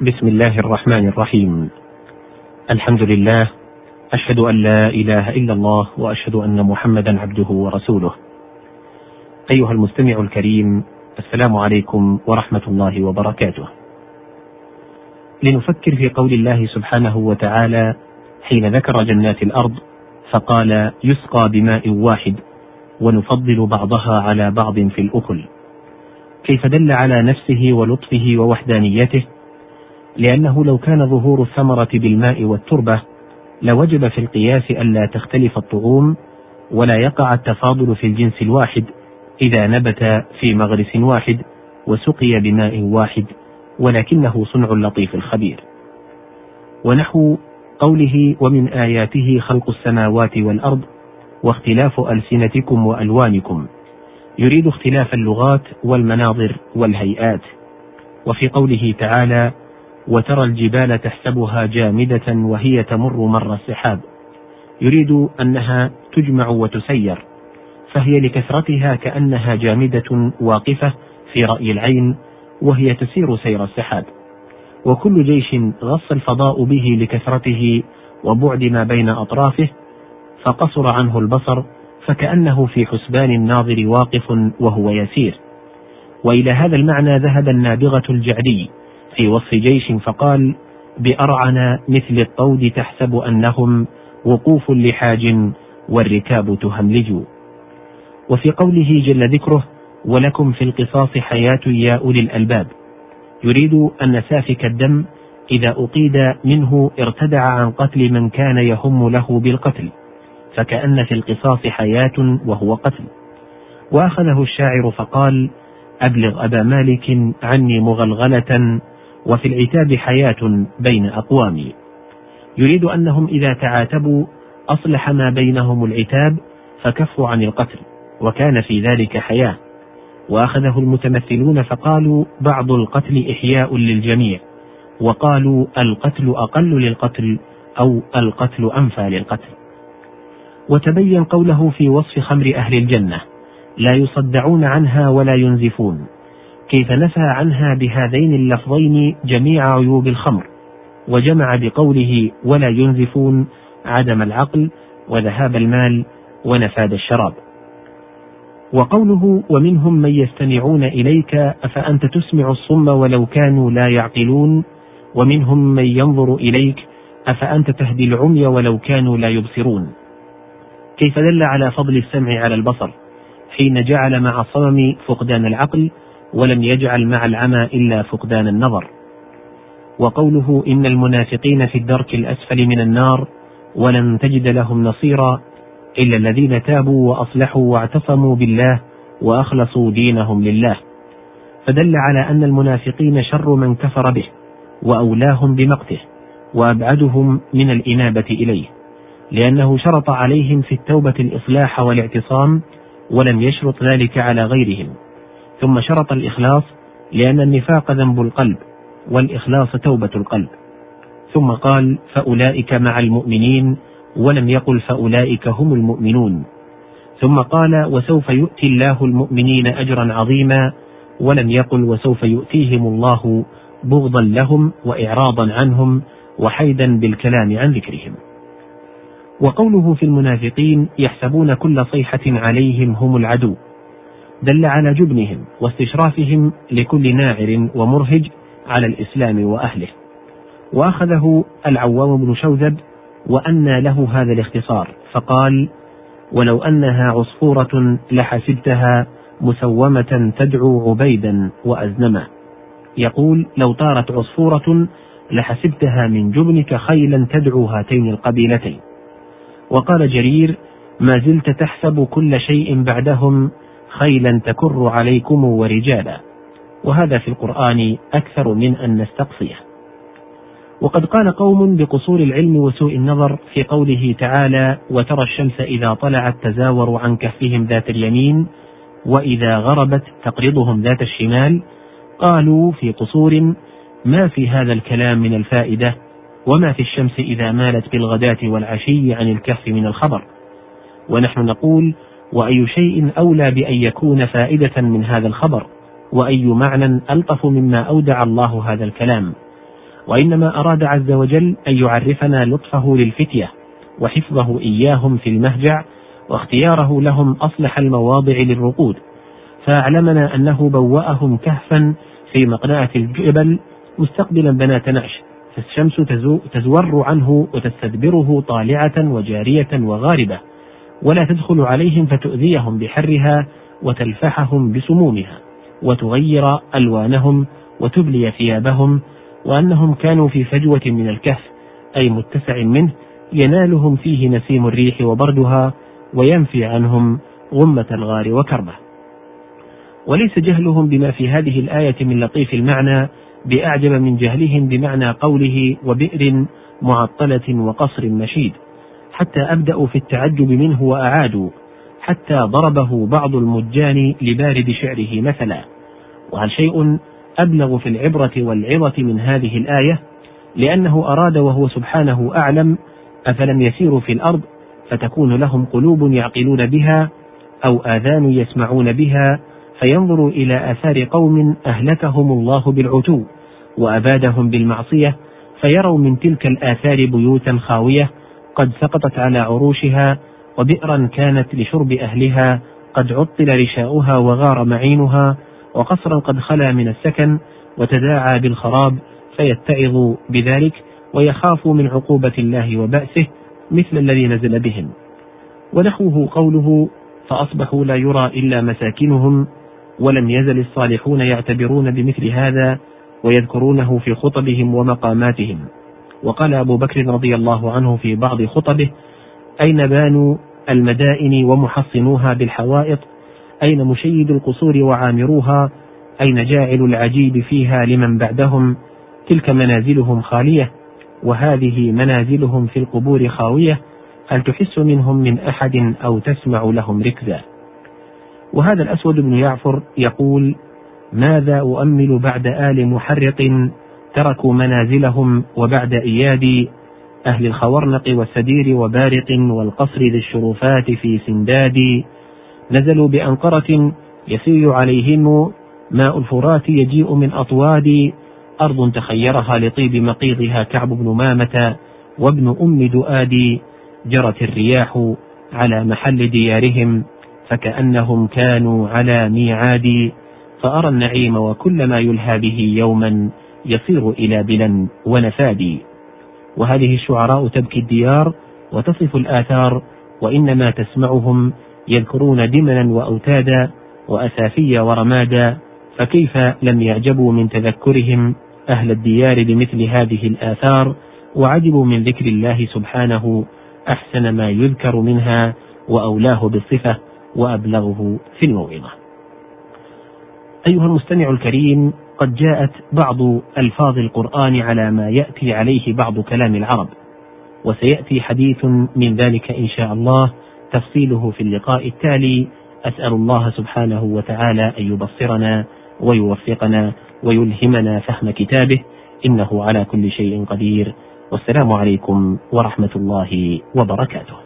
بسم الله الرحمن الرحيم. الحمد لله أشهد أن لا إله إلا الله وأشهد أن محمدا عبده ورسوله. أيها المستمع الكريم السلام عليكم ورحمة الله وبركاته. لنفكر في قول الله سبحانه وتعالى حين ذكر جنات الأرض فقال يسقى بماء واحد ونفضل بعضها على بعض في الأكل. كيف دل على نفسه ولطفه ووحدانيته لأنه لو كان ظهور الثمرة بالماء والتربة لوجب في القياس ألا تختلف الطعوم ولا يقع التفاضل في الجنس الواحد إذا نبت في مغرس واحد وسقي بماء واحد ولكنه صنع اللطيف الخبير. ونحو قوله ومن آياته خلق السماوات والأرض واختلاف ألسنتكم وألوانكم يريد اختلاف اللغات والمناظر والهيئات. وفي قوله تعالى وترى الجبال تحسبها جامدة وهي تمر مر السحاب. يريد أنها تجمع وتسير فهي لكثرتها كأنها جامدة واقفة في رأي العين وهي تسير سير السحاب. وكل جيش غص الفضاء به لكثرته وبعد ما بين أطرافه فقصر عنه البصر فكأنه في حسبان الناظر واقف وهو يسير. وإلى هذا المعنى ذهب النابغة الجعدي في وصف جيش فقال بأرعن مثل الطود تحسب أنهم وقوف لحاج والركاب تهملج. وفي قوله جل ذكره ولكم في القصاص حياة يا أولي الألباب. يريد أن سافك الدم إذا أقيد منه ارتدع عن قتل من كان يهم له بالقتل فكأن في القصاص حياة وهو قتل. وأخذه الشاعر فقال أبلغ أبا مالك عني مغلغلة وفي العتاب حياة بين أقوامي. يريد أنهم إذا تعاتبوا أصلح ما بينهم العتاب فكفوا عن القتل وكان في ذلك حياة. وأخذه المتمثلون فقالوا بعض القتل إحياء للجميع وقالوا القتل أقل للقتل أو القتل أنفى للقتل. وتبين قوله في وصف خمر أهل الجنة لا يصدعون عنها ولا ينزفون. كيف نفى عنها بهذين اللفظين جميع عيوب الخمر وجمع بقوله ولا ينزفون عدم العقل وذهاب المال ونفاد الشراب. وقوله ومنهم من يستمعون إليك أفأنت تسمع الصم ولو كانوا لا يعقلون ومنهم من ينظر إليك أفأنت تهدي العمي ولو كانوا لا يبصرون. كيف دل على فضل السمع على البصر حين جعل مع الصمم فقدان العقل ولم يجعل مع العمى إلا فقدان النظر. وقوله إن المنافقين في الدرك الأسفل من النار ولن تجد لهم نصيرا إلا الذين تابوا وأصلحوا واعتصموا بالله وأخلصوا دينهم لله. فدل على أن المنافقين شر من كفر به وأولاهم بمقته وأبعدهم من الإنابة إليه لأنه شرط عليهم في التوبة الإصلاح والاعتصام ولم يشرط ذلك على غيرهم. ثم شرط الإخلاص لأن النفاق ذنب القلب والإخلاص توبة القلب. ثم قال فأولئك مع المؤمنين ولم يقل فأولئك هم المؤمنون. ثم قال وسوف يؤتي الله المؤمنين أجرا عظيما ولم يقل وسوف يؤتيهم الله بغضا لهم وإعراضا عنهم وحيدا بالكلام عن ذكرهم. وقوله في المنافقين يحسبون كل صيحة عليهم هم العدو. دل على جبنهم واستشرافهم لكل ناعر ومرهج على الإسلام وأهله. وأخذه العوام بن شوذب وأنى له هذا الاختصار فقال ولو أنها عصفورة لحسبتها مسومة تدعو عبيدا وأزنما. يقول لو طارت عصفورة لحسبتها من جبنك خيلا تدعو هاتين القبيلتين وقال جرير ما زلت تحسب كل شيء بعدهم خيلا تكر عليكم ورجالا. وهذا في القرآن أكثر من أن نستقصيه. وقد قال قوم بقصور العلم وسوء النظر في قوله تعالى وترى الشمس إذا طلعت تزاور عن كهفهم ذات اليمين وإذا غربت تقرضهم ذات الشمال قالوا في قصور ما في هذا الكلام من الفائدة وما في الشمس إذا مالت بالغداة والعشي عن الكهف من الخبر ونحن نقول وأي شيء أولى بأن يكون فائدة من هذا الخبر وأي معنى ألطف مما أودع الله هذا الكلام. وإنما أراد عز وجل أن يعرفنا لطفه للفتية وحفظه إياهم في المهجع واختياره لهم أصلح المواضع للرقود. فأعلمنا أنه بوأهم كهفا في مقنعة الجبل مستقبلا بنات نعش فالشمس تزور عنه وتستدبره طالعة وجارية وغاربة. ولا تدخل عليهم فتؤذيهم بحرها وتلفحهم بسمومها وتغير ألوانهم وتبلي ثيابهم وأنهم كانوا في فجوة من الكهف أي متسع منه ينالهم فيه نسيم الريح وبردها وينفي عنهم غمة الغار وكربه. وليس جهلهم بما في هذه الآية من لطيف المعنى بأعجب من جهلهم بمعنى قوله وبئر معطلة وقصر مشيد. حتى أبدأوا في التعجب منه وأعادوا حتى ضربه بعض المجان لبارد شعره مثلا. وهل شيء أبلغ في العبرة والعظة من هذه الآية؟ لأنه أراد وهو سبحانه أعلم أفلم يسيروا في الأرض فتكون لهم قلوب يعقلون بها أو آذان يسمعون بها فينظروا إلى آثار قوم أهلكهم الله بالعتو وأبادهم بالمعصية فيروا من تلك الآثار بيوتا خاوية قد سقطت على عروشها وبئرا كانت لشرب أهلها قد عطل رشاؤها وغار معينها وقصرا قد خلا من السكن وتداعى بالخراب فيتعظوا بذلك ويخافوا من عقوبة الله وبأسه مثل الذي نزل بهم. ونحوه قوله فأصبحوا لا يرى إلا مساكنهم ولم يزل الصالحون يعتبرون بمثل هذا ويذكرونه في خطبهم ومقاماتهم. وقال أبو بكر رضي الله عنه في بعض خطبه أين بانوا المدائن ومحصنوها بالحوائط؟ أين مشيد القصور وعامروها؟ أين جاعل العجيب فيها لمن بعدهم؟ تلك منازلهم خالية وهذه منازلهم في القبور خاوية هل تحس منهم من أحد أو تسمع لهم ركزا؟ وهذا الأسود بن يعفر يقول ماذا أؤمل بعد آل محرق تركوا منازلهم وبعد إياد أهل الخورنق والسدير وبارق والقصر ذي الشرفات في سنداد نزلوا بأنقرة يسير عليهم ماء الفرات يجيء من أطواد أرض تخيرها لطيب مقيضها كعب بن مامة وابن أم دؤاد جرت الرياح على محل ديارهم فكأنهم كانوا على ميعاد فأرى النعيم وكل ما يلهى به يوما يصير إلى بلا ونفاد وهذه الشعراء تبكي الديار وتصف الآثار وإنما تسمعهم يذكرون دمنا وأوتادا وأسافي ورمادا فكيف لم يعجبوا من تذكرهم أهل الديار بمثل هذه الآثار وعجبوا من ذكر الله سبحانه أحسن ما يذكر منها وأولاه بالصفة وأبلغه في الموعظة. أيها المستمع الكريم قد جاءت بعض ألفاظ القرآن على ما يأتي عليه بعض كلام العرب وسيأتي حديث من ذلك إن شاء الله تفصيله في اللقاء التالي. أسأل الله سبحانه وتعالى أن يبصرنا ويوفقنا ويلهمنا فهم كتابه إنه على كل شيء قدير. والسلام عليكم ورحمة الله وبركاته.